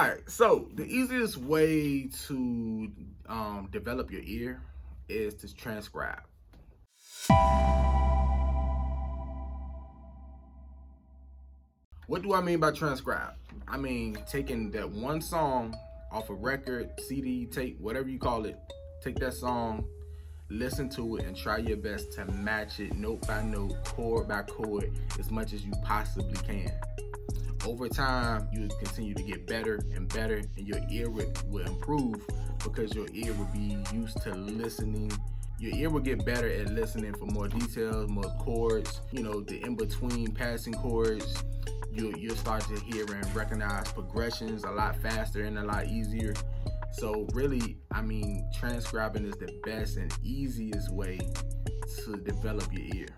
All right, so the easiest way to um, develop your ear is to transcribe. What do I mean by transcribe? I mean taking that one song off a record, CD, tape, whatever you call it, take that song, listen to it, and try your best to match it note by note, chord by chord, as much as you possibly can. Over time, you continue to get better and better, and your ear will, improve because your ear will be used to listening your ear will get better at listening for more details, more chords, you know, the in between passing chords. You'll, you'll start to hear and recognize progressions a lot faster and a lot easier. So, really, I mean, transcribing is the best and easiest way to develop your ear.